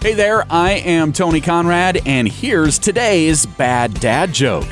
Hey there, I am Tony Conrad, and here's today's bad dad joke.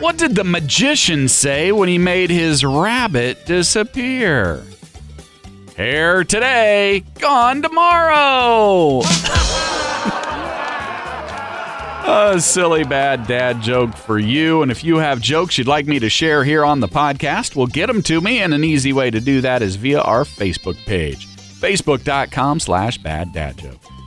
What did the magician say when he made his rabbit disappear? Here today, gone tomorrow. A silly bad dad joke for you. And if you have jokes you'd like me to share here on the podcast, well, get them to me. And an easy way to do that is via our Facebook page, facebook.com slash bad dad joke.